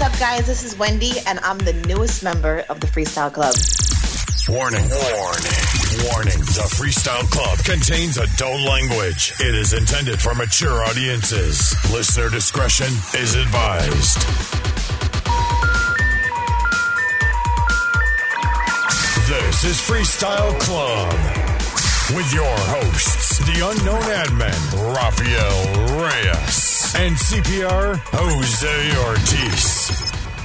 what's up, guys? This is Wendy, and I'm the newest member of the Freestyle Club. Warning, warning, warning. The Freestyle Club contains adult language. It is intended for mature audiences. Listener discretion is advised. This is Freestyle Club with your hosts, the unknown admin, Rafael Reyes, and CPR Jose Ortiz.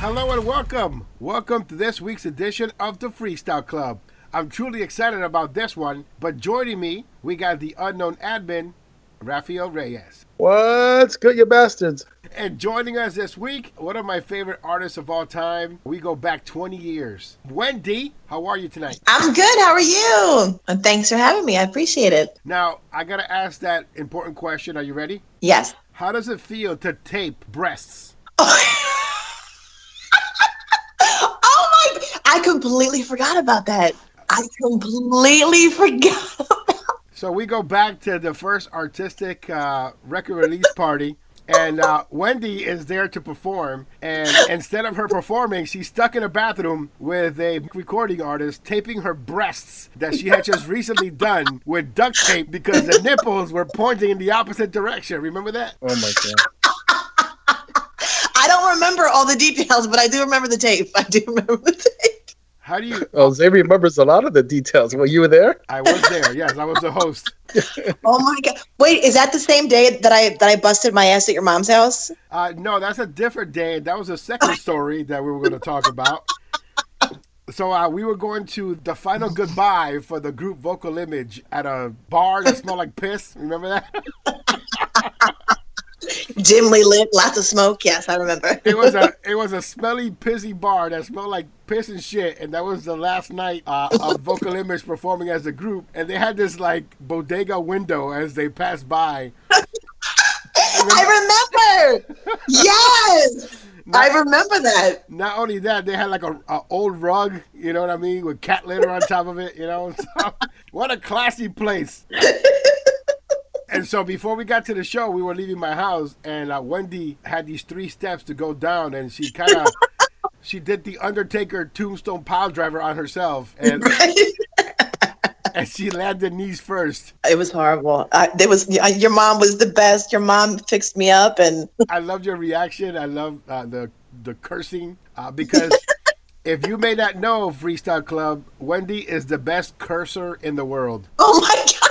Hello and welcome. Welcome to this week's edition of the Freestyle Club. I'm truly excited about this one, but joining me, we got the unknown admin, Rafael Reyes. What's good, you bastards? And joining us this week, one of my favorite artists of all time. We go back 20 years. Wendy, how are you tonight? I'm good. How are you? And thanks for having me. I appreciate it. Now, I got to ask that important question. Are you ready? Yes. How does it feel to tape breasts? oh my! I completely forgot about that. I completely forgot. So we go back to the first Artistik uh, record release party. And uh, Wendy is there to perform, and instead of her performing, she's stuck in a bathroom with a recording artist taping her breasts that she had just recently done with duct tape because the nipples were pointing in the opposite direction. Remember that? Oh my god. I don't remember all the details, but I do remember the tape. I do remember the tape. How do you? Oh, Zay remembers a lot of the details. Well, you were there. I was there. Yes, I was the host. Oh my god! Wait, is that the same day that I that I busted my ass at your mom's house? Uh, no, that's a different day. That was a second story that we were going to talk about. So uh, we were going to the final goodbye for the group Vocal Image at a bar that smelled like piss. Remember that? Dimly lit, lots of smoke. Yes, I remember. It was a it was a smelly, pissy bar that smelled like piss and shit. And that was the last night uh, of Vocal Image performing as a group. And they had this like bodega window as they passed by. I remember. yes, I remember that. Not only that, they had like a, a old rug, you know what I mean, with cat litter on top of it. You know, so, what a classy place. And so before we got to the show, we were leaving my house, and uh, Wendy had these three steps to go down, and she kind of she did the Undertaker tombstone pile driver on herself, and and she landed knees first. It was horrible. I, there was your mom was the best. Your mom fixed me up, and I loved your reaction. I love uh, the the cursing uh, because. If you may not know, Freestyle Club, Wendy is the best cursor in the world. oh my god,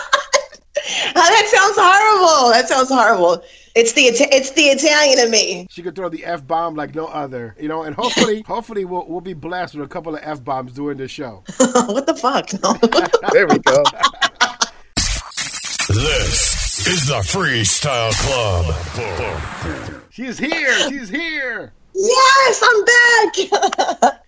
that sounds horrible. That sounds horrible. It's the it's the Italian in me. She could throw the f bomb like no other, you know. And hopefully, hopefully, we'll we'll be blessed with a couple of f bombs during the show. what the fuck? No. There we go. This is the Freestyle Club. She's here. She's here. yes, I'm back.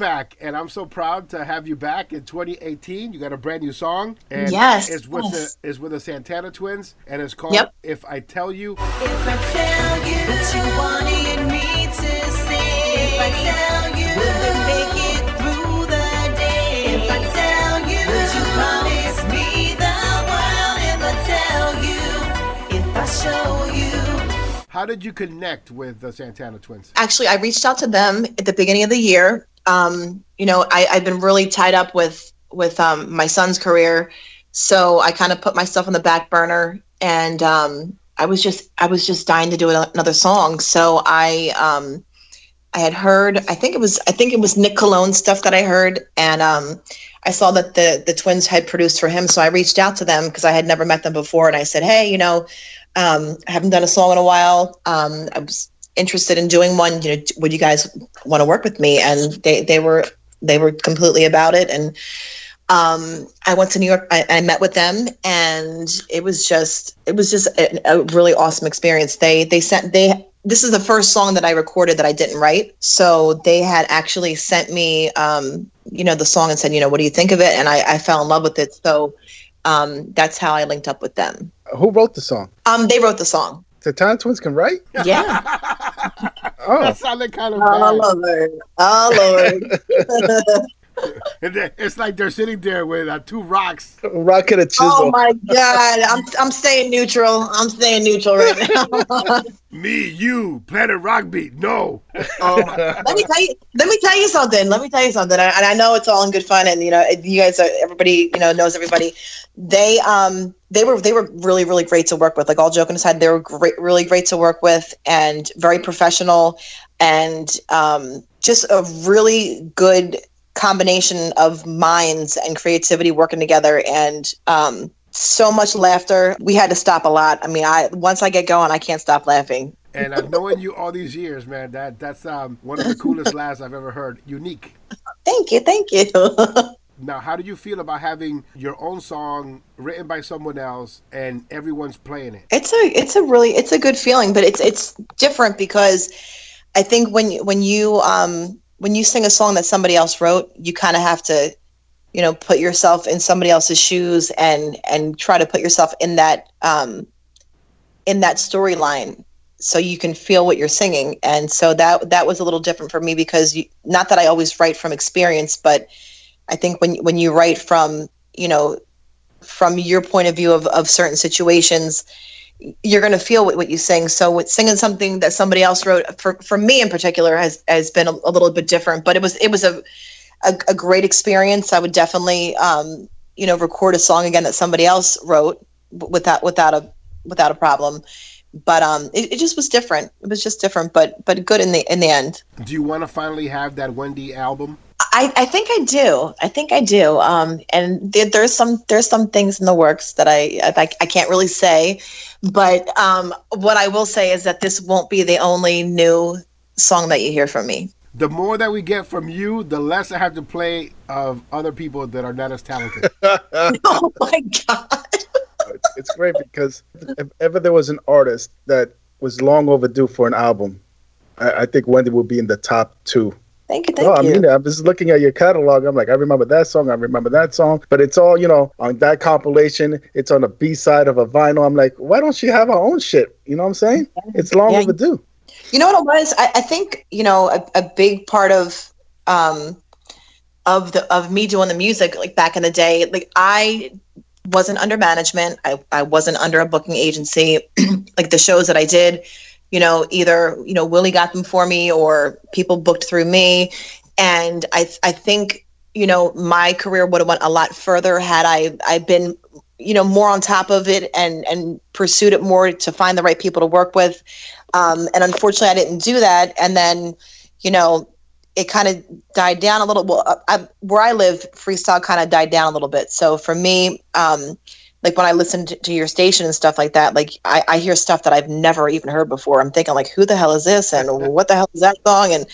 You are back, and I'm so proud to have you back in 2018. You got a brand new song, and Yes, it's with yes. the it's with the Santana Twins, and it's called Yep. "If I Tell You." If I tell you what you wanted me to say, if I tell you, will it make it through the day? If I tell you, would you promise me the world? If I tell you, if I show you. How did you connect with the Santana Twins? Actually, I reached out to them at the beginning of the year. Um, you know, I, I've been really tied up with with um, my son's career, so I kind of put myself on the back burner, and um, I was just I was just dying to do another song. So I um, I had heard I think it was I think it was Nick Cologne stuff that I heard, and um, I saw that the the twins had produced for him, so I reached out to them because I had never met them before, and I said, hey, you know, um, I haven't done a song in a while. Um, I was interested in doing one. You know, would you guys want to work with me? And they they were they were completely about it. And um, I went to New York. I, I met with them, and it was just it was just a, a really awesome experience. They they sent they. This is the first song that I recorded that I didn't write. So they had actually sent me, um, you know, the song and said, you know, what do you think of it? And I, I fell in love with it. So um, that's how I linked up with them. Who wrote the song? Um, they wrote the song. The Time Twins can write? Yeah. Oh, That sounded kind of Oh bad. Lord. Oh Lord. And then it's like they're sitting there with uh, two rocks. Rock and a chisel. Oh my god, I'm I'm staying neutral. I'm staying neutral right now. Me, you, Planet Rock Beat. No. Oh my- let me tell you. Let me tell you something. Let me tell you something. I, and I know it's all in good fun, and you know, you guys, are, everybody, you know, knows everybody. They, um, they were, they were really, really great to work with. Like all joking aside, they were great, really great to work with, and very professional, and um, just a really good combination of minds and creativity working together, and um, so much laughter. We had to stop a lot. I mean, I once I get going, I can't stop laughing. And I've known you all these years, man. That that's um, one of the coolest laughs I've ever heard. Unique. Thank you, thank you. Now, how do you feel about having your own song written by someone else and everyone's playing it? It's a it's a really it's a good feeling, but it's it's different because I think when you- when you um when you sing a song that somebody else wrote, you kind of have to you know put yourself in somebody else's shoes and and try to put yourself in that um in that storyline so you can feel what you're singing. And so that that was a little different for me because you, not that I always write from experience but I think when when you write from you know from your point of view of, of certain situations you're going to feel what, what you sing. So with singing something that somebody else wrote for, for me in particular has has been a, a little bit different but it was it was a a, a great experience. I would definitely um you know record a song again that somebody else wrote without without a without a problem but um it, it just was different it was just different but but good in the in the end Do you want to finally have that Wendy album? I, I think I do. I think I do. Um, and there, there's some there's some things in the works that I I, I can't really say, but um, what I will say is that this won't be the only new song that you hear from me. The more that we get from you, the less I have to play of other people that are not as talented. oh my god! It's, it's great because if ever there was an artist that was long overdue for an album, I, I think Wendy would be in the top two. Thank you, thank No, I you. mean, I'm just looking at your catalog. I'm like, I remember that song. I remember that song. But it's all, you know, on that compilation. It's on the B side of a vinyl. I'm like, why don't she have her own shit? You know what I'm saying? It's long Yeah. overdue. You know what it was? I, I think you know a, a big part of um, of the of me doing the music like back in the day. Like I wasn't under management. I I wasn't under a booking agency. like the shows that I did, you know, either you know Willie got them for me or people booked through me, and I I think you know my career would have went a lot further had I I been you know more on top of it and and pursued it more to find the right people to work with um, and unfortunately i didn't do that and then you know it kind of died down a little well uh, I, where i live freestyle kind of died down a little bit. So for me um, like when i listen to, to your station and stuff like that like I, I hear stuff that i've never even heard before. I'm thinking like who the hell is this? And what the hell is that song? And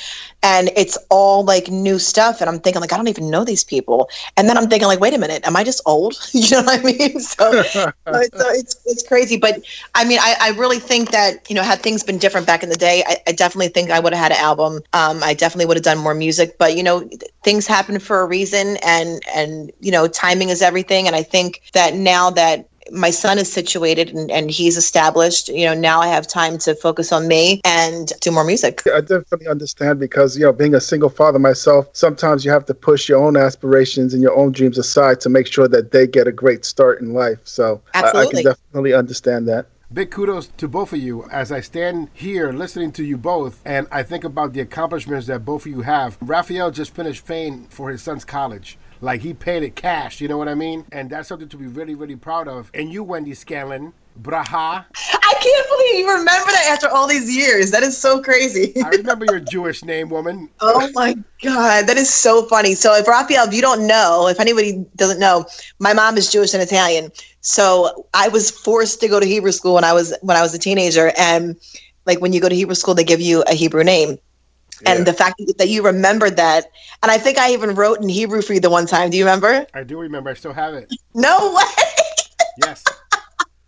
and it's all like new stuff. And i'm thinking like i don't even know these people. And then i'm thinking like wait a minute am i just old? You know what i mean? So, so it's, it's it's crazy. But i mean I, I really think that you know had things been different back in the day i, I definitely think i would have had an album. Um, i definitely would have done more music. But you know th- things happen for a reason. And and you know timing is everything. And i think that now that my son is situated and, and he's established you know now i have time to focus on me and do more music I definitely understand because, you know, being a single father myself, sometimes you have to push your own aspirations and your own dreams aside to make sure that they get a great start in life. So I, I can definitely understand that. Big kudos to both of you as I stand here listening to you both and I think about the accomplishments that both of you have. Raphael just finished paying for his son's college. Like he paid it cash, you know what I mean? And that's something to be really, really proud of. And you, Wendy Scanlon, Braha, i can't believe you remember that after all these years that is so crazy I remember your Jewish name, woman. Oh my God, that is so funny. So, if Raphael, if you don't know, if anybody doesn't know, my mom is Jewish and Italian. So, I was forced to go to Hebrew school when I was when I was a teenager, and like when you go to Hebrew school, they give you a Hebrew name. Yeah. And the fact that you remembered that, and I think I even wrote in Hebrew for you the one time. Do you remember? I do remember. I still have it. No way. Yes.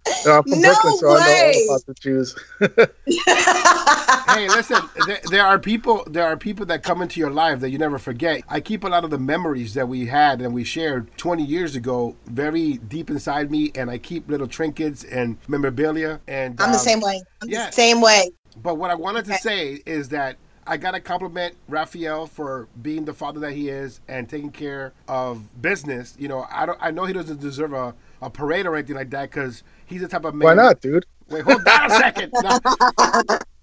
You know, I'm from No Brooklyn, so I know way. all about the Jews. hey, listen. There, there are people. There are people that come into your life that you never forget. I keep a lot of the memories that we had and we shared 20 years ago very deep inside me, and I keep little trinkets and memorabilia. And I'm the um, same way. I'm yeah. the same way. But what I wanted to say is that I gotta compliment Raphael for being the father that he is and taking care of business. You know, I don't. I know he doesn't deserve a, a parade or anything like that because he's the type of man. Why not, dude? Wait, hold on a second. No.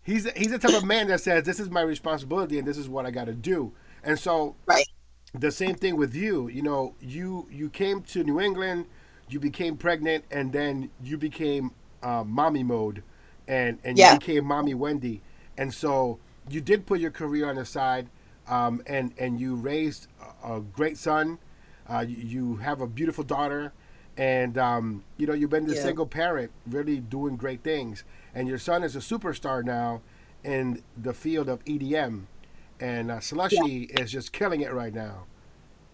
He's he's the type of man that says this is my responsibility and this is what I got to do. And so Right. the same thing with you. You know, you you came to New England, you became pregnant, and then you became uh, mommy mode, and and Yeah. you became mommy Wendy. And so you did put your career on the side, um, and and you raised a, a great son. Uh, you, you have a beautiful daughter, and um, you know you've been the Yeah. single parent, really doing great things. And your son is a superstar now in the field of EDM, and uh, Slushii is just killing it right now.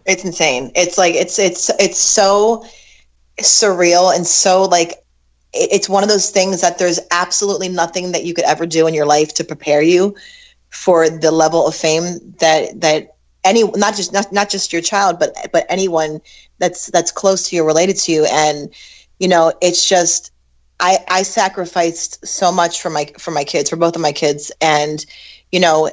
It's insane. It's like it's it's it's so surreal and so like it- it's one of those things that there's absolutely nothing that you could ever do in your life to prepare you for the level of fame that that any not just not, not just your child but but anyone that's that's close to you related to you and you know it's just I I sacrificed so much for my for my kids for both of my kids and you know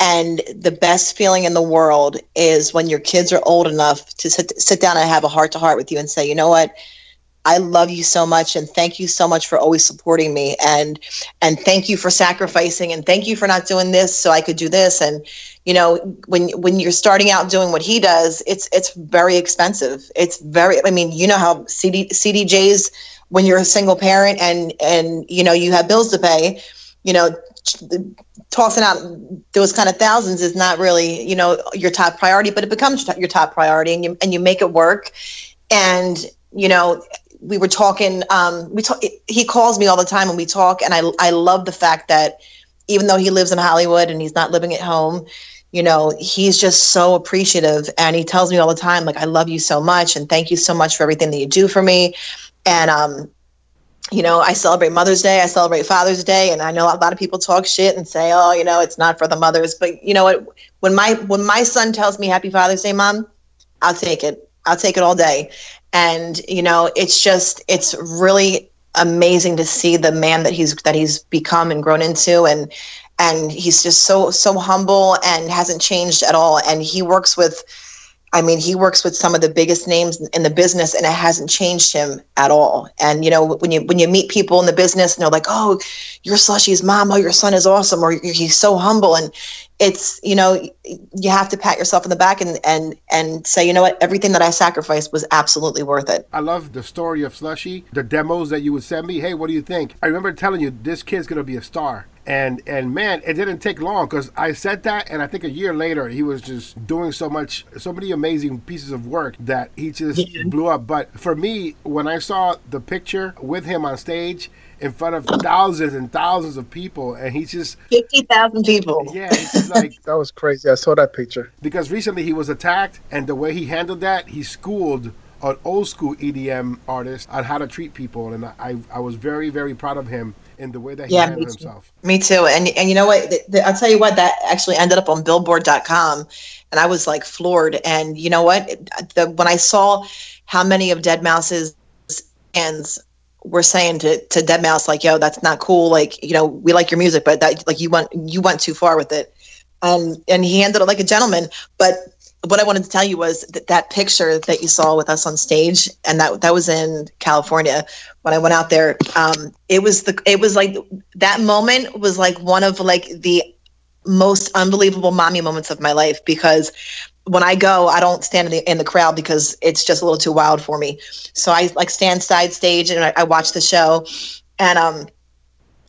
and the best feeling in the world is when your kids are old enough to sit, sit down and have a heart to heart with you and say, you know what? I love you so much and thank you so much for always supporting me and and thank you for sacrificing and thank you for not doing this so I could do this and you know when when you're starting out doing what he does it's it's very expensive. It's very I mean you know how CD CDJs when you're a single parent and and you know you have bills to pay you know tossing out those kind of thousands is not really you know your top priority but it becomes your top priority and you and you make it work. And you know we were talking um we talk he calls me all the time and we talk and i i love the fact that even though he lives in hollywood and he's not living at home you know he's just so appreciative and he tells me all the time like i love you so much and thank you so much for everything that you do for me and um you know, I celebrate Mother's Day, I celebrate Father's Day, and I know a lot of people talk shit and say, "Oh, you know, it's not for the mothers." But you know what? When my when my son tells me Happy Father's Day, Mom, I'll take it. I'll take it all day. And you know, it's just it's really amazing to see the man that he's that he's become and grown into, and and he's just so so humble and hasn't changed at all. And he works with I mean, he works with some of the biggest names in the business, and it hasn't changed him at all. And you know, when you when you meet people in the business, and they're like, "Oh, you're Slushii's mom. Oh, your son is awesome," or "He's so humble," and it's you know, you have to pat yourself in the back and and and say, you know what, everything that I sacrificed was absolutely worth it. I love the story of Slushii, the demos that you would send me. Hey, what do you think? I remember telling you this kid's gonna be a star. And and man, it didn't take long because I said that, and I think a year later he was just doing so much, so many amazing pieces of work that he just blew up. But for me, when I saw the picture with him on stage in front of thousands and thousands of people, and he's just Fifty thousand people. yeah, he's just like That was crazy. I saw that picture. because recently he was attacked, and the way he handled that, he schooled an old school EDM artist on how to treat people, and I I was very very proud of him in the way that he Yeah, handled me himself. Me too. And and you know what? The, the, I'll tell you what. That actually ended up on Billboard.com, and I was like floored. And you know what? The, when I saw how many of Deadmau5's fans were saying to to Dead Mouse, like, "Yo, that's not cool. Like, you know, we like your music, but that like you went you went too far with it." And and he handled it like a gentleman. But what I wanted to tell you was that that picture that you saw with us on stage, and that that was in California when I went out there. Um, it was the it was like that moment was like one of like the most unbelievable mommy moments of my life because when I go, I don't stand in the in the crowd because it's just a little too wild for me. So I like stand side stage and I, I watch the show, and um,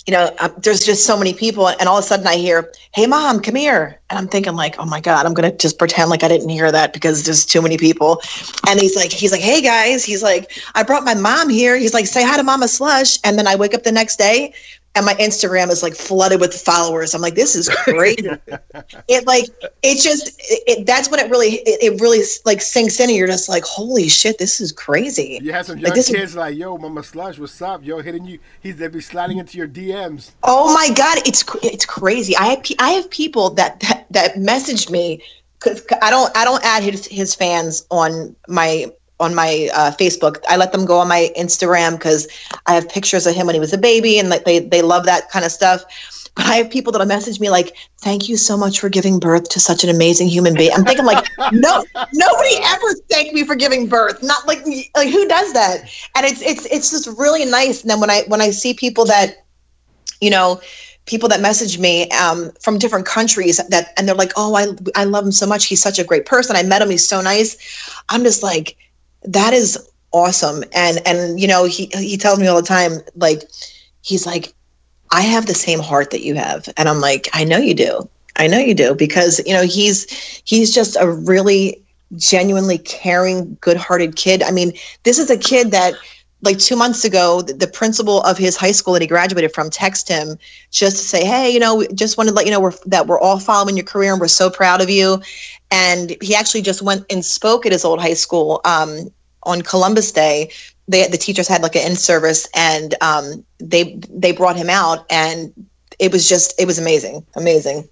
you know, um, there's just so many people, and all of a sudden I hear, "Hey, mom, come here," and I'm thinking like, "Oh my god, I'm gonna just pretend like I didn't hear that because there's too many people." And he's like, he's like, "Hey guys," he's like, "I brought my mom here." He's like, "Say hi to Mama Slush," and then I wake up the next day. And my Instagram is like flooded with followers. I'm like, this is crazy. it like it just it, it, that's when it really it, it really like sinks in and you're just like holy shit this is crazy You had some Like, young this is- kids like, "Yo, Mama Slush, what's up? Yo, hitting you." He's they be sliding into your DMs. oh my god it's it's crazy i have i have people that that, that messaged me because i don't i don't add his his fans on my on my uh, facebook i let them go on my instagram because i have pictures of him when he was a baby and like they they love that kind of stuff But I have people that'll message me like, "Thank you so much for giving birth to such an amazing human being." I'm thinking like, no, nobody ever thanked me for giving birth. Not like like who does that? And it's it's it's just really nice. And then when I when I see people that, you know, people that message me um, from different countries that and they're like, "Oh, I I love him so much. He's such a great person. I met him. He's so nice." I'm just like, that is awesome. And and you know, he he tells me all the time, like, he's like, I have the same heart that you have, and I'm like, I know you do. I know you do because you know he's he's just a really genuinely caring, good-hearted kid. I mean, this is a kid that like two months ago, the, principal of his high school that he graduated from texted him just to say, "Hey, you know, just wanted to let you know we're, that we're all following your career and we're so proud of you." And he actually just went and spoke at his old high school um, on Columbus Day. They, the teachers had like an in service, and um, they they brought him out, and it was just it was amazing, amazing.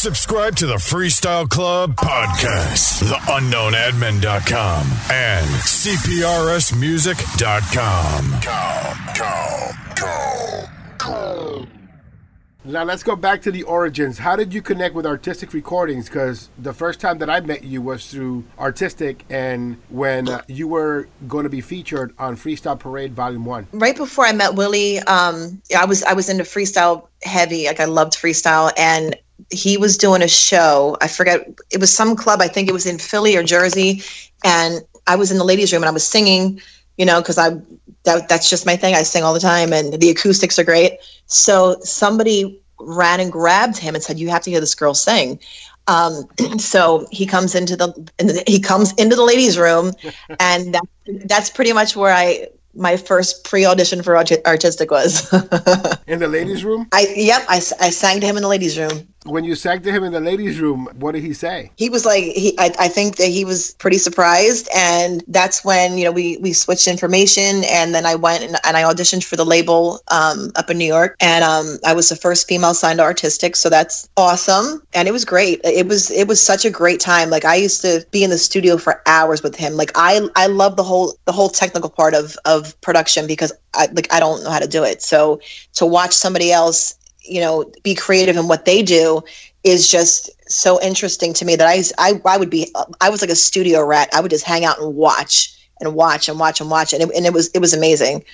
Subscribe to the Freestyle Club podcast, theunknownadmin.com, and CPRSmusic.com. Now let's go back to the origins. How did you connect with Artistik recordings? Because the first time that I met you was through Artistik, and when uh, you were going to be featured on Freestyle Parade Volume One. right before I met Willie, um, I was I was into freestyle heavy. Like I loved freestyle, and he was doing a show. I forget it was some club. I think it was in Philly or Jersey, and I was in the ladies' room and I was singing. You know, because I that that's just my thing. I sing all the time, and the acoustics are great. So somebody ran and grabbed him and said, "You have to hear this girl sing." Um, so he comes into the and he comes into the ladies' room, and that, that's pretty much where I my first pre-audition for Artistik was. In the ladies' room? I yep, I, I sang to him in the ladies' room. When you sang to him in the ladies' room, what did he say? He was like he I, I think that he was pretty surprised and that's when, you know, we we switched information and then I went and, and I auditioned for the label um, up in New York and um, I was the first female signed to Artistik, so that's awesome. And it was great. It was it was such a great time. Like I used to be in the studio for hours with him. Like I I love the whole the whole technical part of of production because I like I don't know how to do it. So to watch somebody else you know be creative in what they do is just so interesting to me that I, I I would be I was like a studio rat. I would just hang out and watch and watch and watch and watch and it, and it was it was amazing.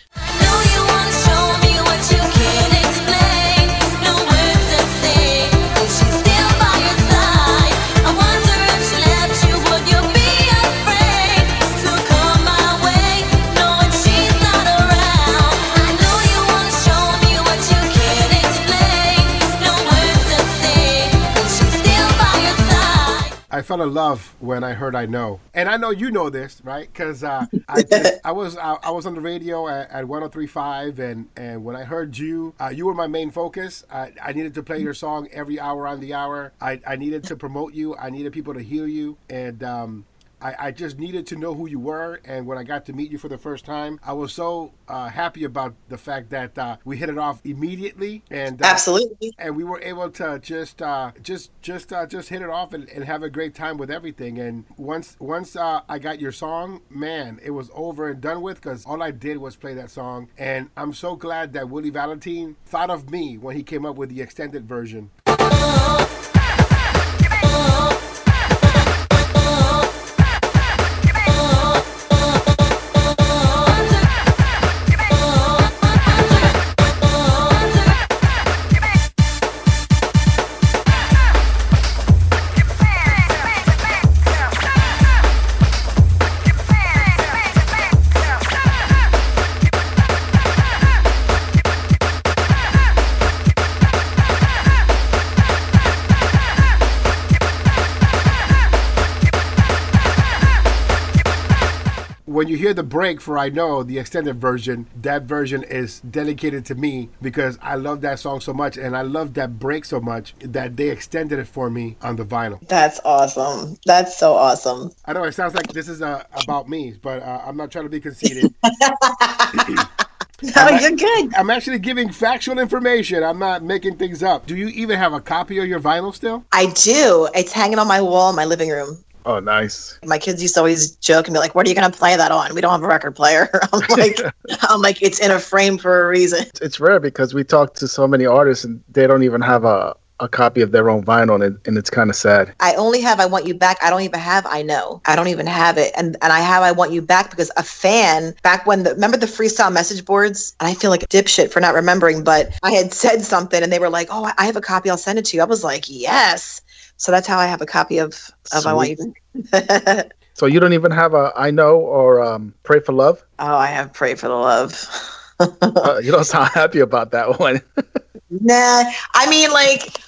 I fell in love when I heard I know, and I know you know this, right? Because uh, I I was I, I was on the radio at, at 103.5, and and when I heard you, uh, you were my main focus. I, I needed to play your song every hour on the hour. I, I needed to promote you. I needed people to hear you, and um, I, I just needed to know who you were. And when I got to meet you for the first time, I was so uh, happy about the fact that uh, we hit it off immediately, and uh, Absolutely. and we were able to just uh, just just uh, just hit it off and, and have a great time with everything. And once once uh, I got your song, man, it was over and done with because all I did was play that song. And I'm so glad that Willie Valentine thought of me when he came up with the extended version. When you hear the break for I Know, the extended version, that version is dedicated to me because I love that song so much and I love that break so much that they extended it for me on the vinyl. That's awesome. That's so awesome. I know it sounds like this is uh, about me, but uh, I'm not trying to be conceited. No, you're good. I'm actually giving factual information. I'm not making things up. Do you even have a copy of your vinyl still? I do. It's hanging on my wall in my living room. Oh, nice. My kids used to always joke and be like, "What are you going to play that on? We don't have a record player." I'm like, "I'm like, it's in a frame for a reason." It's rare because we talk to so many artists and they don't even have a, a copy of their own vinyl, and, and it's kind of sad. I only have I Want You Back. I don't even have I Know. I don't even have it. And and I have I Want You Back because a fan back when the remember the freestyle message boards? And I feel like a dipshit for not remembering, but I had said something and they were like, Oh, I have a copy, I'll send it to you. I was like, Yes. So that's how I have a copy of, of I Want You So you don't even have a I know or um, pray for love. oh, I have Pray for the Love. Uh, you don't sound happy about that one. Nah, I mean, like,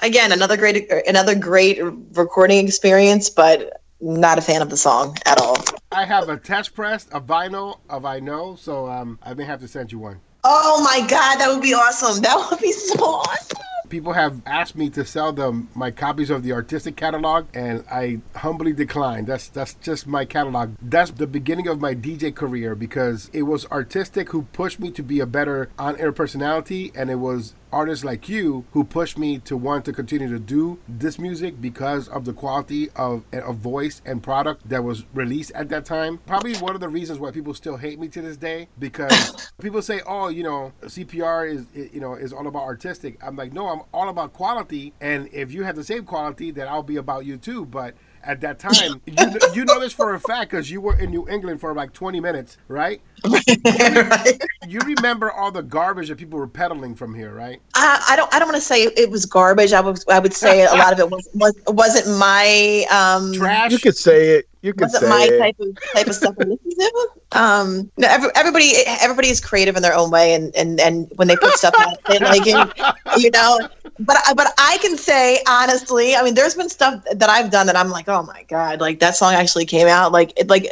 again, another great, another great recording experience, but not a fan of the song at all. I have a test press, a vinyl of I know, so um, I may have to send you one. Oh my god, that would be awesome! That would be so awesome. People have asked me to sell them my copies of the Artistik catalog, and I humbly declined. That's that's just my catalog. That's the beginning of my DJ career because it was Artistik who pushed me to be a better on-air personality, and it was artists like you who pushed me to want to continue to do this music because of the quality of, of voice and product that was released at that time. Probably one of the reasons why people still hate me to this day because people say, "Oh, you know, CPR is you know is all about Artistik." I'm like, "No, I'm all about quality, and if you have the same quality, then I'll be about you too." But at that time, you, you know this for a fact because you were in New England for like 20 minutes, right? Right. You remember all the garbage that people were peddling from here, right? I, I don't. I don't want to say it was garbage. I would. I would say a lot of it was, was wasn't my um Trash. you could say it. You could wasn't say my type of type of stuff. to listen to. Um, no, every, everybody everybody is creative in their own way, and and and when they put stuff out, they like it, you know. But I- but I can say honestly, I mean, there's been stuff that I've done that I'm like, oh my god, like that song actually came out, like it, like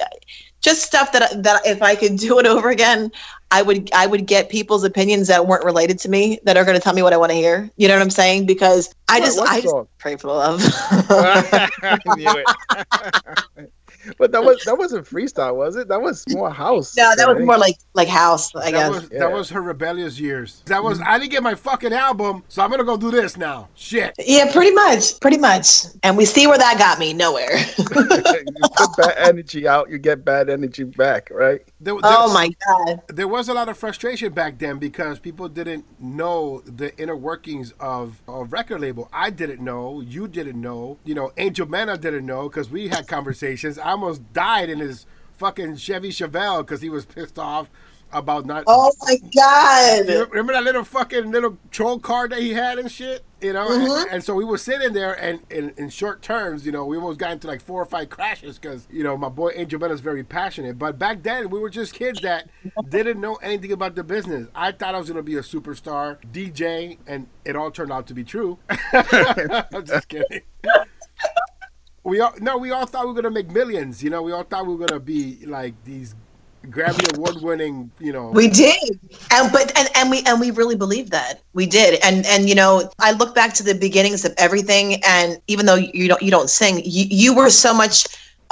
just stuff that that if I could do it over again, I would I would get people's opinions that weren't related to me that are going to tell me what I want to hear. You know what I'm saying? Because I What- just what I just pray for love. I knew it. but that was that wasn't freestyle, was it? That was more house. no, that was right? more like like house. I that guess. was Yeah. that was her rebellious years. That was I didn't get my fucking album, so I'm gonna go do this now. Shit. Yeah, pretty much, pretty much. And we see where that got me. Nowhere. you put bad energy out, you get bad energy back, right? There, there, oh my god. there was a lot of frustration back then because people didn't know the inner workings of a record label. I didn't know. You didn't know. You know, Angel Mena didn't know because we had conversations. I almost died in his fucking Chevy Chevelle because he was pissed off about not. Oh my You god. remember that little fucking little troll card that he had and shit, you know? And, mm-hmm. and so we were sitting there, and in, short terms, you know, we almost got into like four or five crashes because you know my boy Angel Mena's very passionate. But back then, we were just kids that didn't know anything about the business. I thought I was gonna be a superstar DJ, and it all turned out to be true. I'm just kidding. We all no, we all thought we were gonna make millions. You know, we all thought we were gonna be like these Grammy award winning, you know. We did, and but and, and we and we really believed that. We did, and and you know I look back to the beginnings of everything, and even though you don't you don't sing, you, you were so much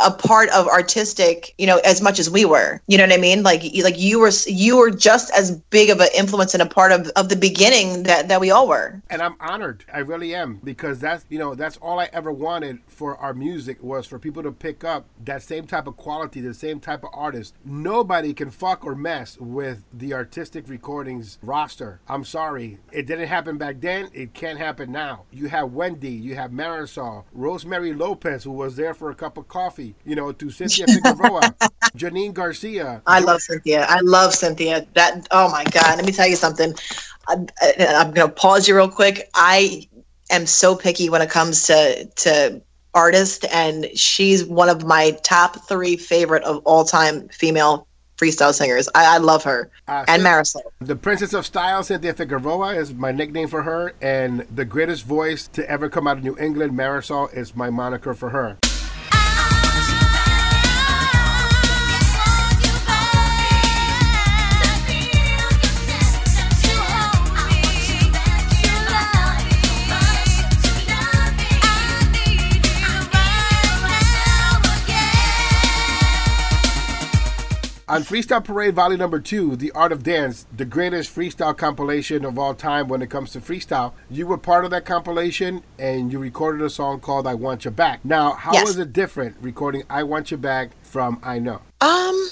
a part of Artistik, you know, as much as we were. You know what I mean? Like like you were you were just as big of an influence and a part of of the beginning that that we all were. and I'm honored. I really am because that's you know that's all I ever wanted for our music was for people to pick up that same type of quality, the same type of artist. Nobody can fuck or mess with the Artistik recordings roster. I'm sorry, it didn't happen back then. It can't happen now. You have Wendy, you have Marisol, Rosemary Lopez, who was there for a cup of coffee. You know, to Cynthia Figueroa, Janine Garcia. I love Cynthia. I love Cynthia. That oh my god. Let me tell you something. I, I, I'm gonna pause you real quick. I am so picky when it comes to to artists, and she's one of my top three favorite of all time female freestyle singers. I, I love her Uh, and Marisol. The Princess of Style, Cynthia Figueroa, is my nickname for her, and the greatest voice to ever come out of New England, Marisol, is my moniker for her. On Freestyle Parade Volley Number Two, The Art of Dance, the greatest freestyle compilation of all time when it comes to freestyle, you were part of that compilation and you recorded a song called I Want You Back. Now, how Yes. was it different recording I Want You Back from I Know? Um,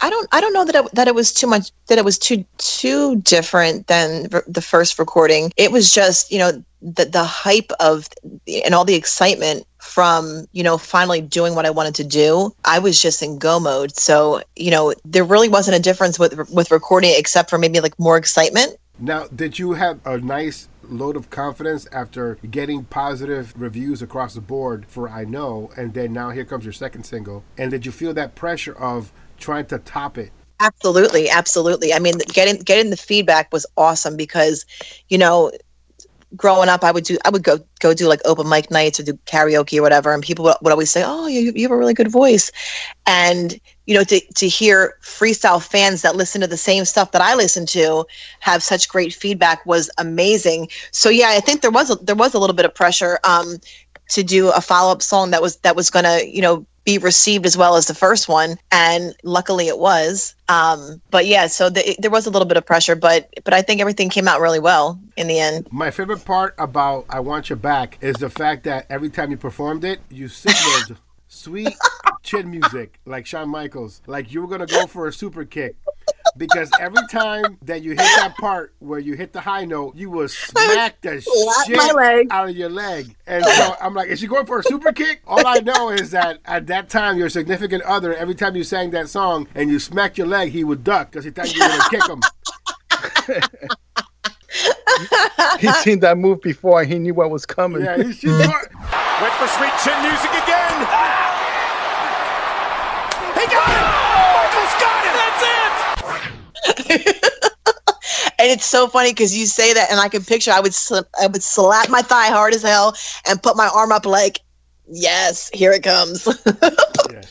I don't. I don't know that it, that it was too much. That it was too too different than the first recording. It was just you know the the hype of and all the excitement from you know finally doing what I wanted to do. I was just in go mode. So you know there really wasn't a difference with with recording except for maybe like more excitement. Now, did you have a nice load of confidence after getting positive reviews across the board for I Know, and then now here comes your second single? And did you feel that pressure of trying to top it? Absolutely, absolutely. I mean, getting getting the feedback was awesome because, you know, growing up, I would do I would go go do like open mic nights or do karaoke or whatever, and people would, would always say, "Oh, you you have a really good voice," and you know, to to hear freestyle fans that listen to the same stuff that I listen to have such great feedback was amazing. So yeah, I think there was a, there was a little bit of pressure um, to do a follow up song that was that was gonna you know be received as well as the first one and luckily it was. Um but yeah so the, there was a little bit of pressure but but i think everything came out really well in the end. My favorite part about I Want You Back is the fact that every time you performed it, you signaled sweet chin music like Shawn Michaels, like you were gonna go for a super kick. Because every time that you hit that part where you hit the high note, you will smack the shit my leg. out of your leg. And so I'm like, is she going for a super kick? All I know is that at that time, your significant other, every time you sang that song and you smacked your leg, he would duck because he thought you were gonna kick him. He seen that move before and he knew what was coming. Yeah, he's she's. Went for sweet chin music again. He got it. Michael's got it. That's it. and it's so funny because you say that and i can picture i would sl- i would slap my thigh hard as hell and put my arm up like yes here it comes Yeah.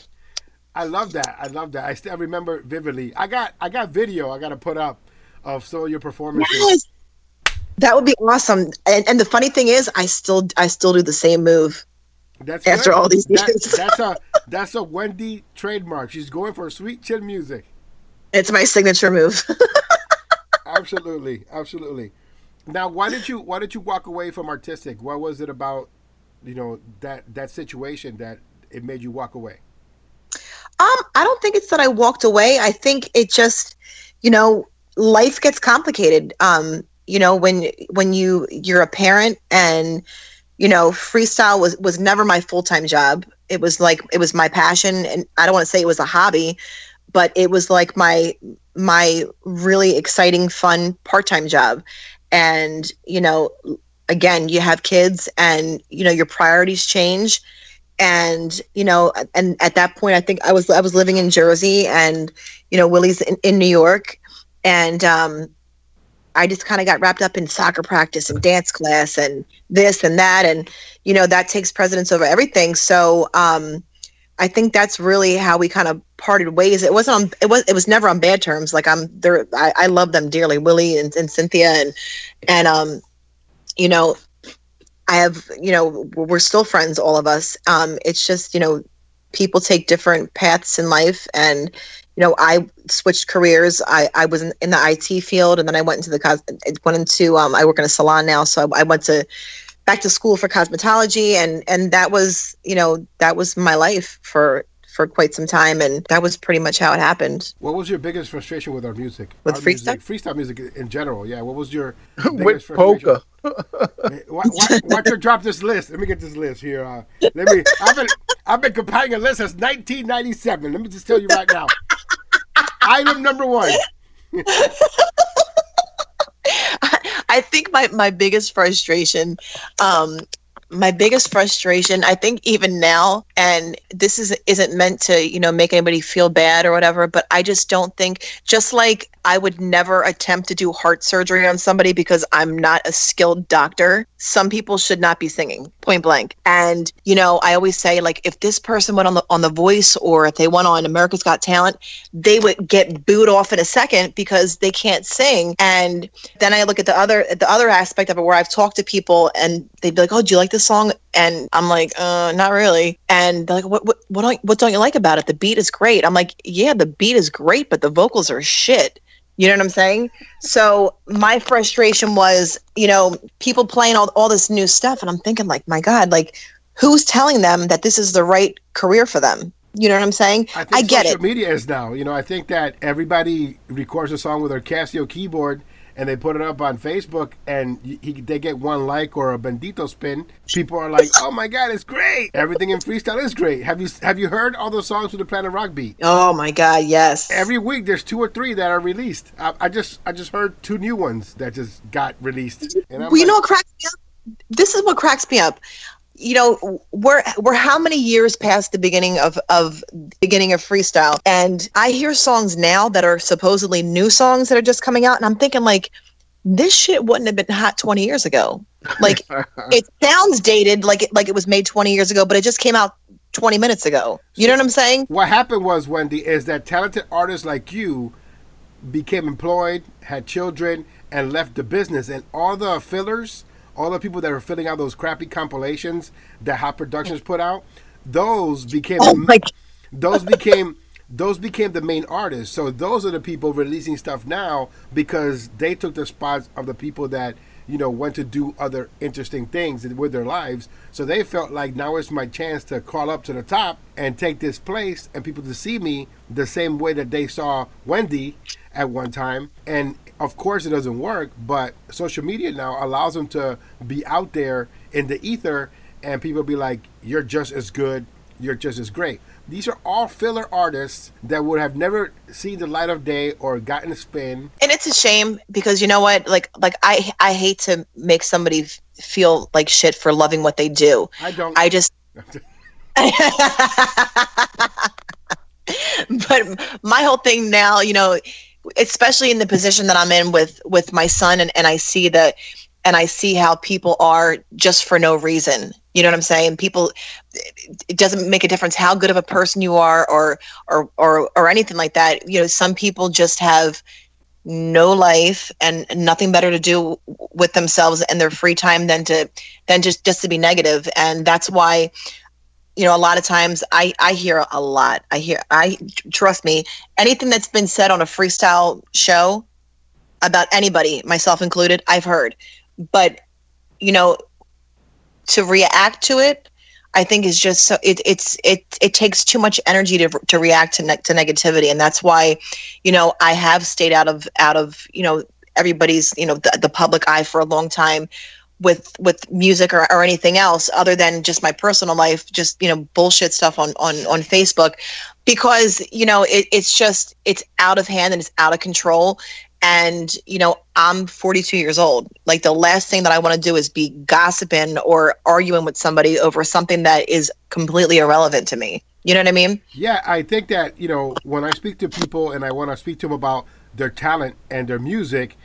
I love that. I love that. I still remember vividly. I got I got video I got to put up of some of your performances. yes that would be awesome and, and the funny thing is i still i still do the same move That's After good. all these That- years. that's a that's a Wendy trademark. She's going for sweet chin music. it's my signature move Absolutely, absolutely. Now, why did you why did you walk away from Artistik? What was it about, you know, that that situation that it made you walk away? Um, I don't think it's that I walked away. I think it just, you know, life gets complicated. Um, you know, when when you you're a parent and you know, freestyle was was never my full-time job. It was like it was my passion and I don't want to say it was a hobby, but it was like my my really exciting fun part-time job. And, you know, again, you have kids and you know, your priorities change. And you know and at that point i think i was i was living in jersey and you know willie's in, in new york. And um i just kind of got wrapped up in soccer practice and dance class and this and that. And you know that takes precedence over everything. So um i think that's really how we kind of parted ways it wasn't on it was it was never on bad terms like i'm there i, I love them dearly willie and, and cynthia and and um you know I have, you know, we're still friends, all of us. Um, it's just, you know, people take different paths in life. And, you know, I switched careers. I, I was in, in the IT field and then I went into the, cos- went into, um, I work in a salon now. So I, I went to back to school for cosmetology and, and that was, you know, that was my life for, for quite some time. And that was pretty much how it happened. What was your biggest frustration with our music? With Our freestyle? music, freestyle music in general. Yeah. What was your With biggest frustration? polka. Why, why, why don't you drop this list? Let me get this list here. Uh, let me. I've been I've been compiling a list since 1997. Let me just tell you right now. Item number one. I think my, my biggest frustration, um, my biggest frustration, I think even now, and this is isn't meant to, you know, make anybody feel bad or whatever, but I just don't think just like I would never attempt to do heart surgery on somebody because I'm not a skilled doctor. Some people should not be singing, point blank. And you know, I always say like if this person went on the on the voice or if they went on America's Got Talent, they would get booed off in a second because they can't sing. And then I look at the other the other aspect of it where I've talked to people and they'd be like, "Oh, do you like this song?" And I'm like, uh, not really. And they're like, what, what, what, don't, what don't you like about it? The beat is great. I'm like, yeah, the beat is great, but the vocals are shit. You know what I'm saying? So my frustration was, you know, people playing all, all this new stuff. And I'm thinking like, my God, like who's telling them that this is the right career for them? You know what I'm saying? I, think I get social it. media is now. You know, I think that everybody records a song with their Casio keyboard and they put it up on Facebook and he, they get one like or a bendito spin. People are like, "Oh my god, it's great! Everything in freestyle is great." Have you have you heard all those songs with the Planet Rock beat? Oh my God, yes. Every week there's two or three that are released. I, I just I just heard two new ones that just got released. And well, you know what cracks me up? This is what cracks me up. You know, we're we're how many years past the beginning of of beginning of freestyle, and I hear songs now that are supposedly new songs that are just coming out, and I'm thinking like, this shit wouldn't have been hot 20 years ago. Like, it sounds dated, like it like it was made 20 years ago, but it just came out 20 minutes ago. You know what I'm saying? what happened was Wendy is that talented artists like you became employed, had children, and left the business, and all the fillers, all the people that were filling out those crappy compilations that Hot Productions put out, those became Oh those became those became the main artists. So those are the people releasing stuff now because they took the spots of the people that you know went to do other interesting things with their lives. So they felt like now is my chance to crawl up to the top and take this place and people to see me the same way that they saw Wendy at one time. And of course it doesn't work, but social media now allows them to be out there in the ether and people be like, You're just as good, you're just as great. These are all filler artists that would have never seen the light of day or gotten a spin. and it's a shame because you know what like like i i hate to make somebody feel like shit for loving what they do I don't. i just but my whole thing now you know especially in the position that i'm in with with my son and, and i see that and i see how people are just for no reason. You know what i'm saying? People it doesn't make a difference how good of a person you are or or or, or anything like that. You know some people just have no life and nothing better to do with themselves and their free time than to than just just to be negative. And that's why you know a lot of times i i hear a lot. I hear i trust me anything that's been said on a freestyle show about anybody myself included i've heard. But you know to react to it i think is just so it it's it it takes too much energy to to react to ne- to negativity. And that's why you know i have stayed out of out of you know everybody's you know the, the public eye for a long time with with music or, or anything else other than just my personal life just you know bullshit stuff on on on facebook because you know it, it's just it's out of hand and it's out of control. And you know i'm 42 years old. Like the last thing that i want to do is be gossiping or arguing with somebody over something that is completely irrelevant to me. You know what i mean? Yeah, I think that you know when I speak to people and I want to speak to them about their talent and their music,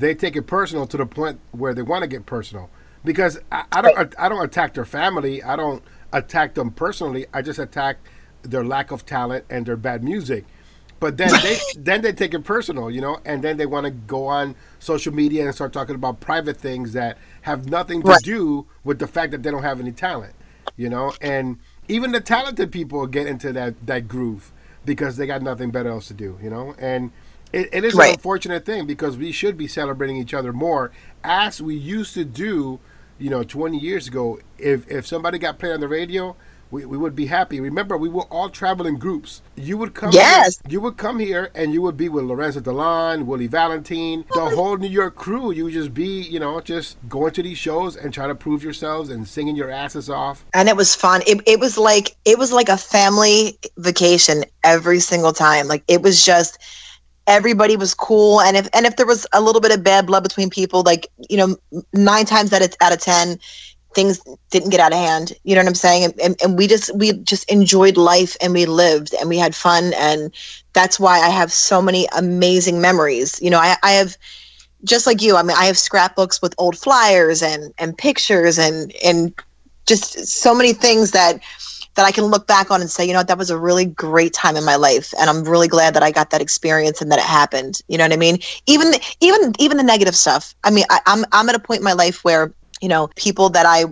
they take it personal to the point where they want to get personal. Because I, I don't, I don't attack their family. I don't attack them personally. I just attack their lack of talent and their bad music. But then they then they take it personal, you know, and then they want to go on social media and start talking about private things that have nothing to Right. do with the fact that they don't have any talent, you know. And even the talented people get into that that groove because they got nothing better else to do, you know. And it, it is an unfortunate thing because we should be celebrating each other more as we used to do, you know, 20 years ago. If if somebody got played on the radio, we, we would be happy. Remember, we were all traveling groups. You would come. Yes. Here, you would come here, and you would be with Lorenzo Delon, Willie Valentine, the whole New York crew. You would just be, you know, just going to these shows and trying to prove yourselves and singing your asses off. and it was fun it, it was like it was like a family vacation every single time like it was just everybody was cool. And if and if there was a little bit of bad blood between people like you know nine times out of, out of ten things didn't get out of hand. You know what i'm saying? And, and, and we just we just enjoyed life and we lived and we had fun. And that's why i have so many amazing memories. You know i, I have just like you i mean i have scrapbooks with old flyers and and pictures and and just so many things that that I can look back on and say, you know, that was a really great time in my life, and I'm really glad that I got that experience and that it happened. You know what I mean? Even even even the negative stuff. I mean, I, I'm I'm at a point in my life where you know people that I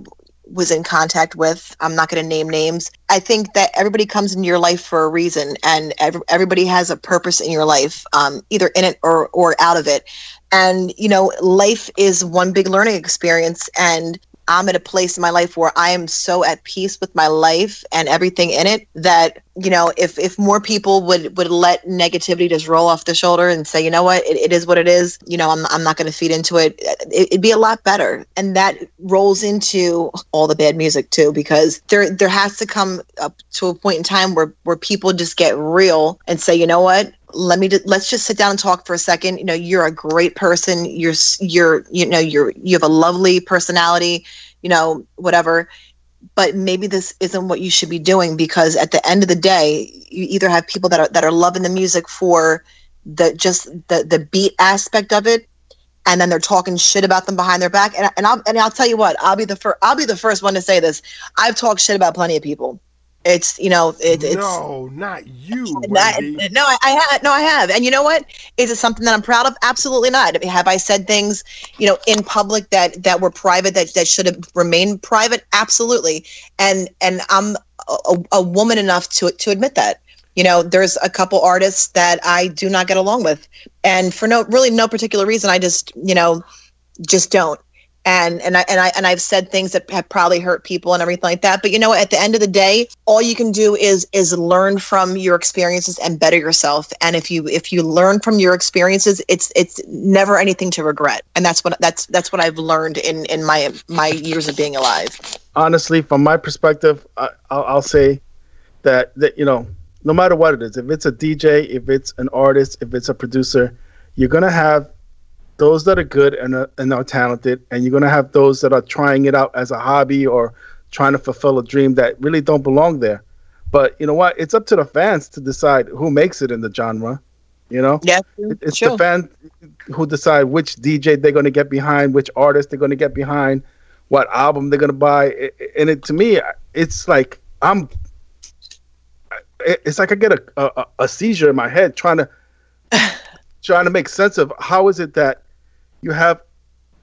was in contact with. I'm not going to name names. I think that everybody comes into your life for a reason, and ev- everybody has a purpose in your life, um, either in it or or out of it. And you know, life is one big learning experience, and I'm at a place in my life where I am so at peace with my life and everything in it that you know if if more people would would let negativity just roll off the shoulder and say you know what? It, it is what it is. You know I'm, I'm not going to feed into it, it it'd be a lot better. And that rolls into all the bad music too because there there has to come up to a point in time where where people just get real and say you know what let me just, let's just sit down and talk for a second. You know you're a great person. You're you're you know you're you have a lovely personality you know whatever. But maybe this isn't what you should be doing because at the end of the day you either have people that are that are loving the music for the just the the beat aspect of it and then they're talking shit about them behind their back. And, and I'll and I'll tell you what I'll be the first I'll be the first one to say this. I've talked shit about plenty of people it's you know it, it's no, not you, not- no, I, I have no, I have, and you know what? Is it something that I'm proud of? Absolutely not. Have I said things, you know, in public that that were private that that should have remained private? Absolutely. And and I'm a, a- a woman enough to to admit that. You know, there's a couple artists that I do not get along with, and for no really no particular reason. I just you know just don't. And and I and I and I've said things that have probably hurt people and everything like that. But you know, at the end of the day, all you can do is is learn from your experiences and better yourself. And if you if you learn from your experiences, it's it's never anything to regret. And that's what that's that's what I've learned in in my my years of being alive. honestly, from my perspective, I, I'll, I'll say that that you know, no matter what it is, if it's a DJ, if it's an artist, if it's a producer, you're gonna have those that are good and are, and are talented, and you're gonna have those that are trying it out as a hobby or trying to fulfill a dream that really don't belong there. But you know what? It's up to the fans to decide who makes it in the genre. You know, Yeah, it's sure. the fans who decide which DJ they're going to get behind, which artist they're going to get behind, what album they're going to buy. And it to me, it's like I'm. It's like I get a, a a seizure in my head trying to trying to make sense of how is it that you have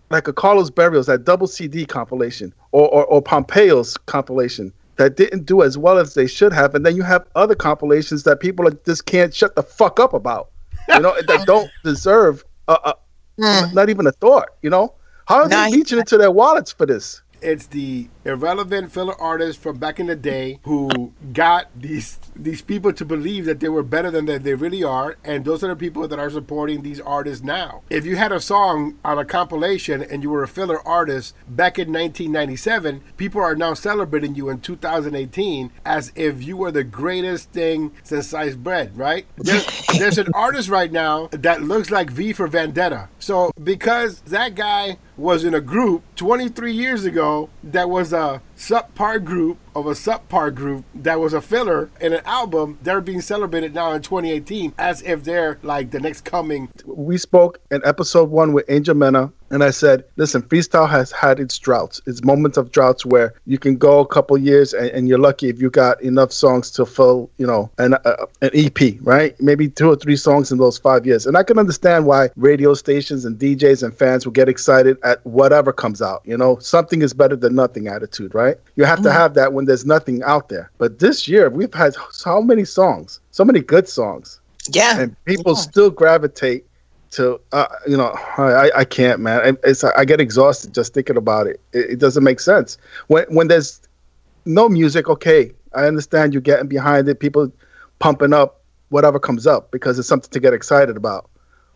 like a Carlos Barrios that double CD compilation or, or or Pompeo's compilation that didn't do as well as they should have, and then you have other compilations that people are, just can't shut the fuck up about you know, that don't deserve a, a, Mm. not even a thought. You know, how are No, I- they reaching into their wallets for this? It's the irrelevant filler artists from back in the day who got these these people to believe that they were better than that they really are, and those are the people that are supporting these artists now. If you had a song on a compilation and you were a filler artist back in 1997, people are now celebrating you in 2018 as if you were the greatest thing since sliced bread, right? There's, there's an artist right now that looks like V for Vendetta. So because that guy was in a group 23 years ago that was a subpar group of a subpar group that was a filler in an album, they're being celebrated now in 2018 as if they're like the next coming. We spoke in episode one with Angel Mena, and I said, listen, freestyle has had its droughts, its moments of droughts where you can go a couple years and, and you're lucky if you got enough songs to fill, you know, an uh, an EP, right? Maybe two or three songs in those five years, and I can understand why radio stations and DJs and fans will get excited at whatever comes out. You know, something is better than nothing attitude, right? You have to have that when there's nothing out there. But this year we've had so many songs, so many good songs Yeah. and people Yeah. still gravitate to uh, you know I, I can't man. I, it's I get exhausted just thinking about it. it it doesn't make sense. When when there's no music okay I understand you getting behind it people pumping up whatever comes up because it's something to get excited about.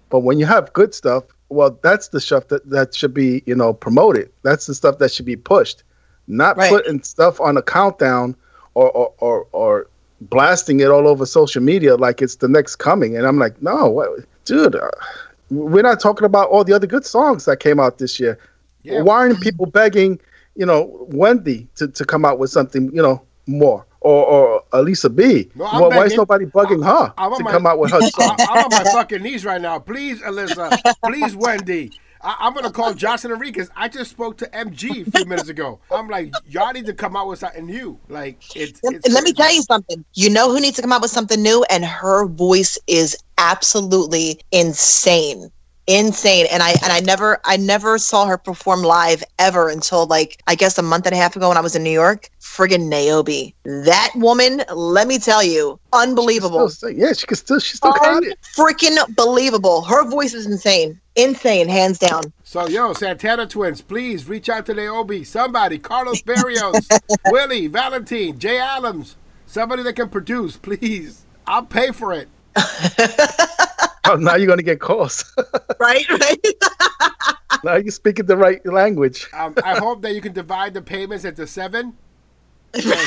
But when you have good stuff well that's the stuff that that should be you know promoted. That's the stuff that should be pushed. Not Right. putting stuff on a countdown or or, or or blasting it all over social media like it's the next coming. And i'm like no what, dude uh, we're not talking about all the other good songs that came out this year Yeah. why aren't people begging you know wendy to, to come out with something you know more or or Elisa B. No, why is nobody bugging her I'm to my- come out with her I, song? I'm on my fucking knees right now. Please, Alyssa. Please, Wendy. I, I'm gonna call Johnson Enriquez. I just spoke to MG a few minutes ago. I'm like, y'all need to come out with something new. Like, it's. it's let me tell you something. You know who needs to come out with something new, and her voice is absolutely insane. insane and i and i never i never saw her perform live ever until like i guess a month and a half ago when i was in new york friggin naomi that woman let me tell you unbelievable Still. Yeah, she can still. She still got it. freaking believable her voice is insane insane hands down So, yo, Santana twins, please reach out to Naomi. Somebody, Carlos Barrios, Willie, Valentine, Jay Adams, somebody that can produce, please. I'll pay for it. Oh, now you're gonna get calls. right right now you're speaking the right language. Um, I hope that you can divide the payments into seven. the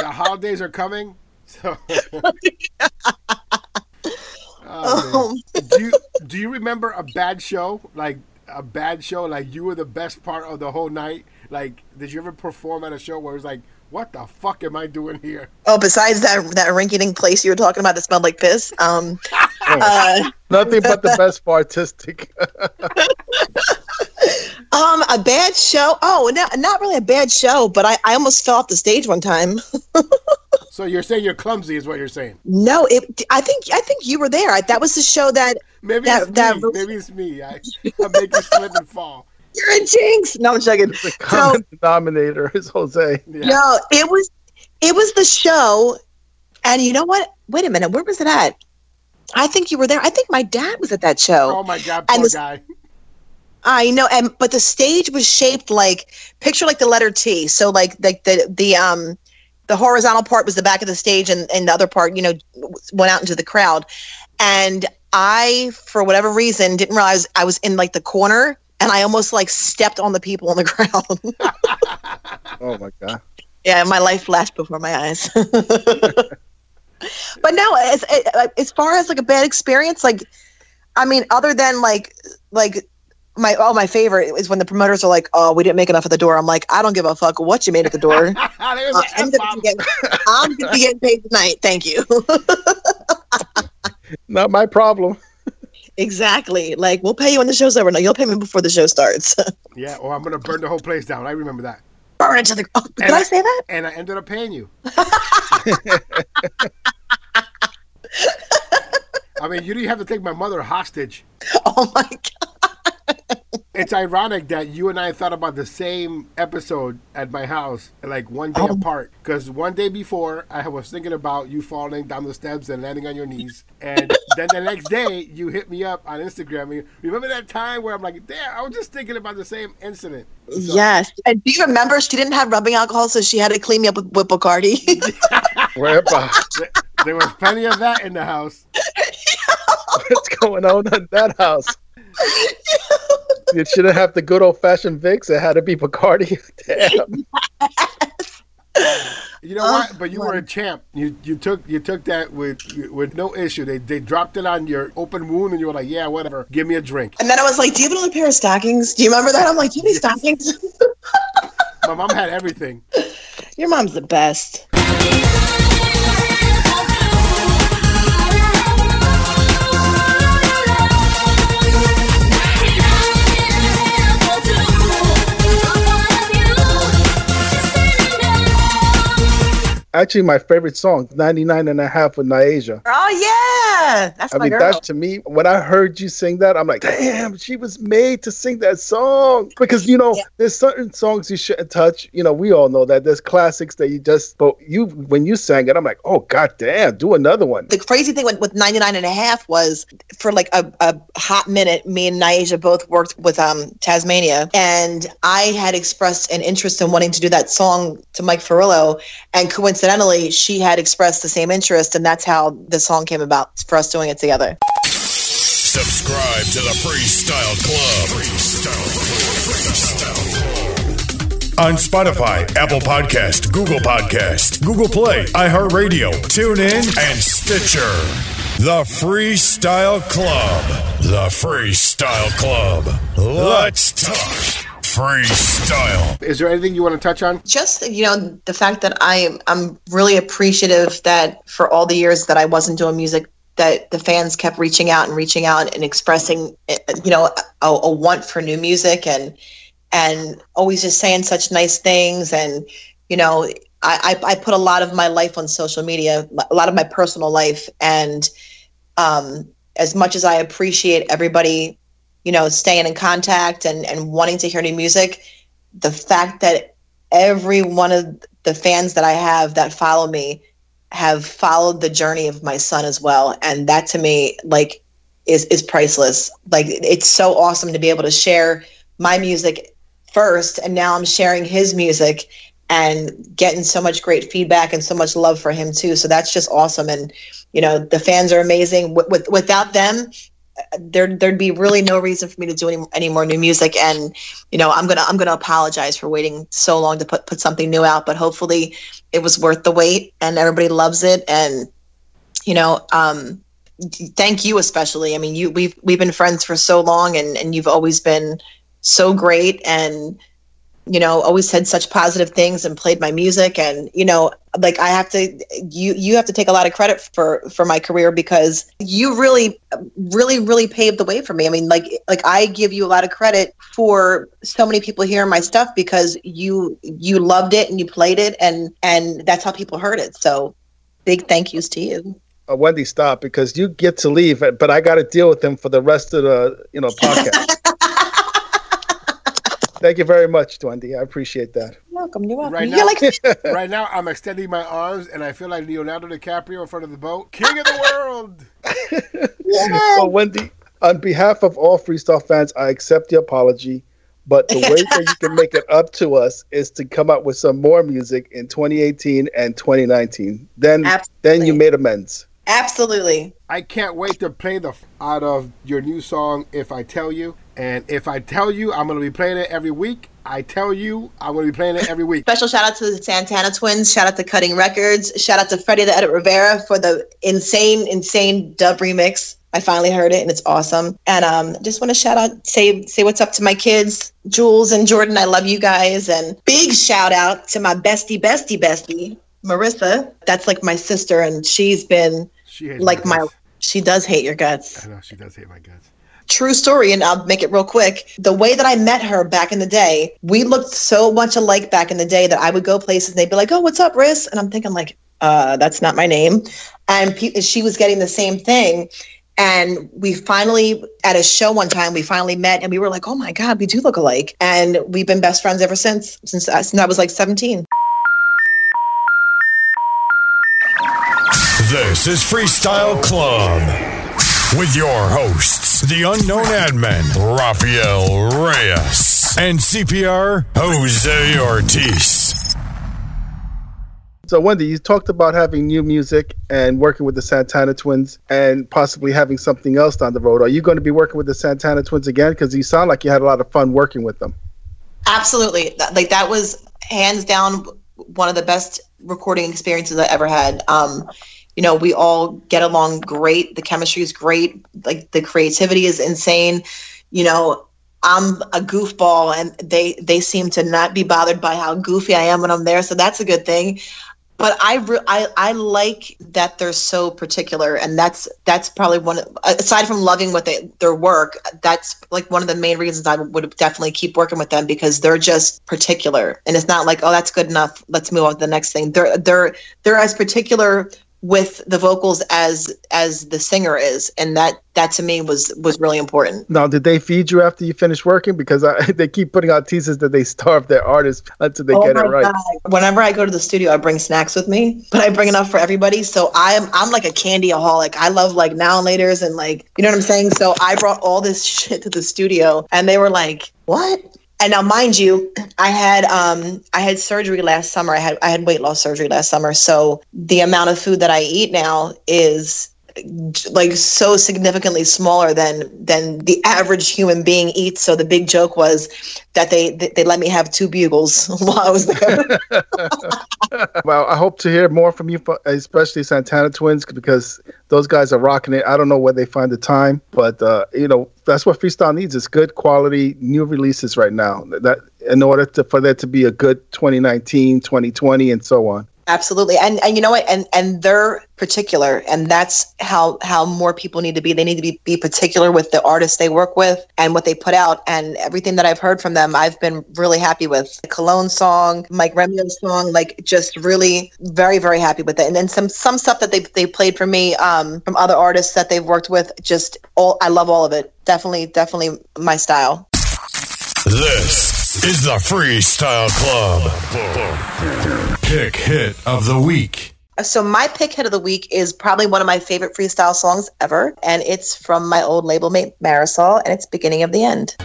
holidays are coming. So, Oh, um, do you do you remember a bad show like a bad show like you were the best part of the whole night? Like, did you ever perform at a show where it was like, what the fuck am I doing here? oh besides that that rinky-dink place you were talking about that smelled like piss um uh Nothing but the best for Artistik. Um, a bad show. Oh, no, not really a bad show, but I, I almost fell off the stage one time. So you're saying you're clumsy, is what you're saying? no, it. I think I think you were there. I, that was the show that Maybe That- it's that me. was- Maybe it's me. I, I make you slip and fall. you're a Jinx. No, I'm joking. the common denominator is Jose. Yeah. No, it was it was the show, and you know what? Wait a minute, where was it at? I think you were there. I think my dad was at that show. Oh my god, And poor this- guy. I know, and but the stage was shaped like picture like the letter T. So like like the the um the horizontal part was the back of the stage, and and the other part, you know, went out into the crowd. And I, for whatever reason, didn't realize I was in like the corner, and I almost like stepped on the people on the ground. Oh my god. yeah, my life flashed before my eyes. but no, as as far as like a bad experience, like I mean, other than like like my oh my favorite is when the promoters are like, oh, we didn't make enough at the door. I'm like, I don't give a fuck what you made at the door. Uh, an I'm, gonna be getting, I'm gonna be getting paid tonight. Thank you. Not my problem. exactly. Like we'll pay you when the show's over. No, you'll pay me before the show starts. Yeah, or I'm gonna burn the whole place down. I remember that. Burn it to the. Oh, did I I- say that? And I ended up paying you. I mean, you didn't have to take my mother hostage. Oh my god. It's ironic that you and I thought about the same episode at my house, like one day Oh. apart. Because one day before, I was thinking about you falling down the steps and landing on your knees. And then the next day, you hit me up on Instagram. And remember that time where I'm like, damn, I was just thinking about the same incident. So- Yes. And do you remember she didn't have rubbing alcohol, so she had to clean me up with, with Bacardi? Wherever. There- There was plenty of that in the house. What's going on in that house? You shouldn't have the good old fashioned Vicks. It had to be Bacardi. Damn. You know what? Oh, but you were a champ. You you took you took that with with no issue. They they dropped it on your open wound, and you were like, yeah, whatever. Give me a drink. And then I was like, "Do you have another pair of stockings? Do you remember that?" I'm like, "Do you need stockings?" My mom had everything. Your mom's the best. Actually, my favorite song, 99 and a half with Niaja. Oh yeah, that's I mean, girl. that to me, when I heard you sing that, I'm like, damn, she was made to sing that song. Because, you know, Yeah. there's certain songs you shouldn't touch. You know, we all know that. There's classics that you just, but you, when you sang it, I'm like, oh, god damn, do another one. the crazy thing with, with 99 and a half was for like a, a hot minute me and Niaja both worked with um tasmania and i had expressed an interest in wanting to do that song to mike Ferrillo, and coincidentally she had expressed the same interest and that's how the song came about for us doing it together Subscribe to the Freestyle Club. Freestyle Club. Freestyle Club. On Spotify, Apple Podcast, Google Podcast, Google Play, iHeartRadio, TuneIn, and Stitcher. The Freestyle Club. The Freestyle Club. Let's talk freestyle. Is there anything you want to touch on? just you know the fact that I I'm really appreciative that for all the years that I wasn't doing music that the fans kept reaching out and reaching out and expressing you know a, a want for new music and and always just saying such nice things and you know I, I I put a lot of my life on social media a lot of my personal life and um as much as I appreciate everybody, you know, staying in contact and and wanting to hear new music, the fact that every one of the fans that I have that follow me have followed the journey of my son as well, and that to me, like, is is priceless. Like, it's so awesome to be able to share my music first, and now I'm sharing his music and getting so much great feedback and so much love for him too. So that's just awesome. And you know, the fans are amazing. With, with without them, there there'd be really no reason for me to do any, any more new music. And you know, I'm gonna I'm gonna apologize for waiting so long to put put something new out. But hopefully, it was worth the wait, and everybody loves it. And you know, um, thank you especially. I mean, you we've we've been friends for so long, and and you've always been so great and you know always said such positive things and played my music. And you know like i have to you you have to take a lot of credit for for my career because you really really really paved the way for me. I mean like like i give you a lot of credit for so many people hearing my stuff because you you loved it and you played it. And and that's how people heard it. So big thank yous to you. Uh, Wendy, stop because you get to leave, but I got to deal with them for the rest of the you know podcast. Thank you very much, Wendy. I appreciate that. You're welcome you're welcome Right you're now- like right now, I'm extending my arms, and I feel like Leonardo DiCaprio in front of the boat, king of the world. Well, Wendy, on behalf of all freestyle fans, I accept the apology. But the way that you can make it up to us is to come up with some more music in 2018 and 2019. Then, then you made amends. absolutely I can't wait to play the f- out of your new song, If I Tell You. And if I tell you, I'm going to be playing it every week. I tell you, I'm going to be playing it every week. Special shout out to the Santana twins. Shout out to Cutting Records. Shout out to Freddie the Edit Rivera for the insane, insane dub remix. I finally heard it and it's awesome. And um, just want to shout out, say say what's up to my kids, Jules and Jordan. I love you guys. And big shout out to my bestie, bestie, bestie, Marissa. That's like my sister, and she's been She like my. She does hate your guts I know she does hate my guts. True story and i'll make it real quick. The way that i met her back in the day we looked so much alike back in the day that i would go places and they'd be like oh what's up riss and i'm thinking like uh that's not my name. And pe- she was getting the same thing. And we finally at a show one time we finally met and we were like oh my god we do look alike. And we've been best friends ever since since, uh, since i was like 17 This is Freestyle Club with your hosts, the unknown admin, Rafael Reyes, and CPR Jose Ortiz. So, Wendy, you talked about having new music and working with the Santana Twins and possibly having something else down the road. Are you going to be working with the Santana Twins again? Because you sound like you had a lot of fun working with them. Absolutely. Like that was hands down one of the best recording experiences I ever had. Um, you know, we all get along great. The chemistry is great. Like the creativity is insane. You know, I'm a goofball and they they seem to not be bothered by how goofy I am when I'm there, so that's a good thing. But I re- I I like that they're so particular and that's that's probably one aside from loving what they their work, that's like one of the main reasons I would definitely keep working with them because they're just particular. And it's not like, oh, that's good enough. Let's move on to the next thing. They're they're they're as particular with the vocals as as the singer is, and that that to me was was really important. Now, did they feed you after you finished working? Because I, they keep putting out teasers that they starve their artists until they oh get it right. God. Whenever I go to the studio, I bring snacks with me, but I bring enough for everybody. So I'm I'm like a candyaholic. I love like now and later's and like you know what I'm saying. So I brought all this shit to the studio, and they were like, "What?" And now, mind you, I had um I had surgery last summer. I had I had weight loss surgery last summer. So the amount of food that I eat now is like so significantly smaller than than the average human being eats. So the big joke was that they they, they let me have two bugles while I was there. Well, I hope to hear more from you, especially Santana Twins, because those guys are rocking it. I don't know where they find the time, but uh, you know that's what freestyle needs is good quality new releases right now. That in order to, for there to be a good 2019, 2020, and so on. Absolutely. And and you know what? And and they're particular and that's how how more people need to be. They need to be, be particular with the artists they work with and what they put out. And everything that I've heard from them, I've been really happy with. The Cologne song, Mike Remio's song, like just really very, very happy with it. And then some some stuff that they they played for me um from other artists that they've worked with, just all I love all of it. Definitely, definitely my style. This is the Freestyle Club. Pick hit of the week. So my pick hit of the week is probably one of my favorite freestyle songs ever, and it's from my old label mate Marisol, and it's "Beginning of the End."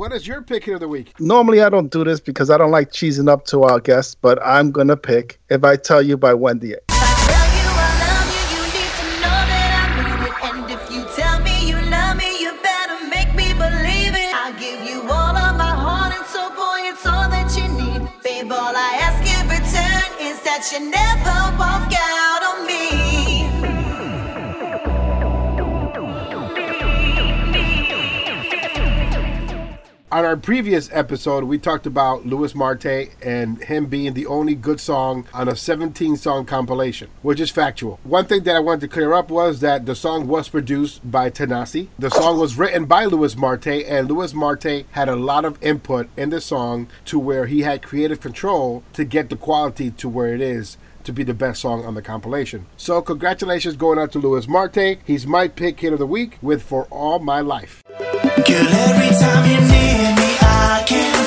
What is your pick of the week? Normally, I don't do this because I don't like cheesing up to our guests, but I'm gonna pick "If I Tell You" by Wendy. If I tell you I love you, On our previous episode, we talked about Luis Marte and him being the only good song on a 17 song compilation, which is factual. One thing that I wanted to clear up was that the song was produced by Tanasi. The song was written by Luis Marte, and Luis Marte had a lot of input in the song to where he had creative control to get the quality to where it is to be the best song on the compilation. So, congratulations going out to Luis Marte. He's my pick hit of the week with For All My Life. Girl, every time you're near me, I can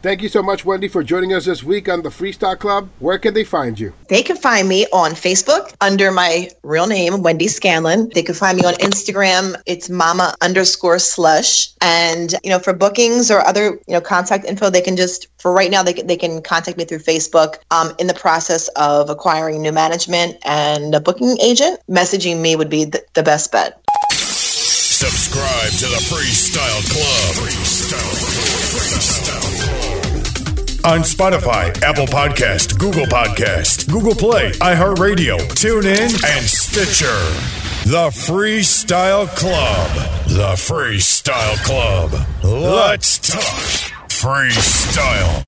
Thank you so much, Wendy, for joining us this week on the Freestyle Club. Where can they find you? They can find me on Facebook under my real name, Wendy Scanlon. They can find me on Instagram. It's mama underscore slush. And, you know, for bookings or other, you know, contact info, they can just, for right now, they can, they can contact me through Facebook. Um, in the process of acquiring new management and a booking agent, messaging me would be the, the best bet. Subscribe to the Freestyle Club. Freestyle Club. Freestyle Club. On Spotify, Apple Podcast, Google Podcast, Google Play, iHeartRadio, TuneIn, and Stitcher. The Freestyle Club. The Freestyle Club. Let's talk freestyle.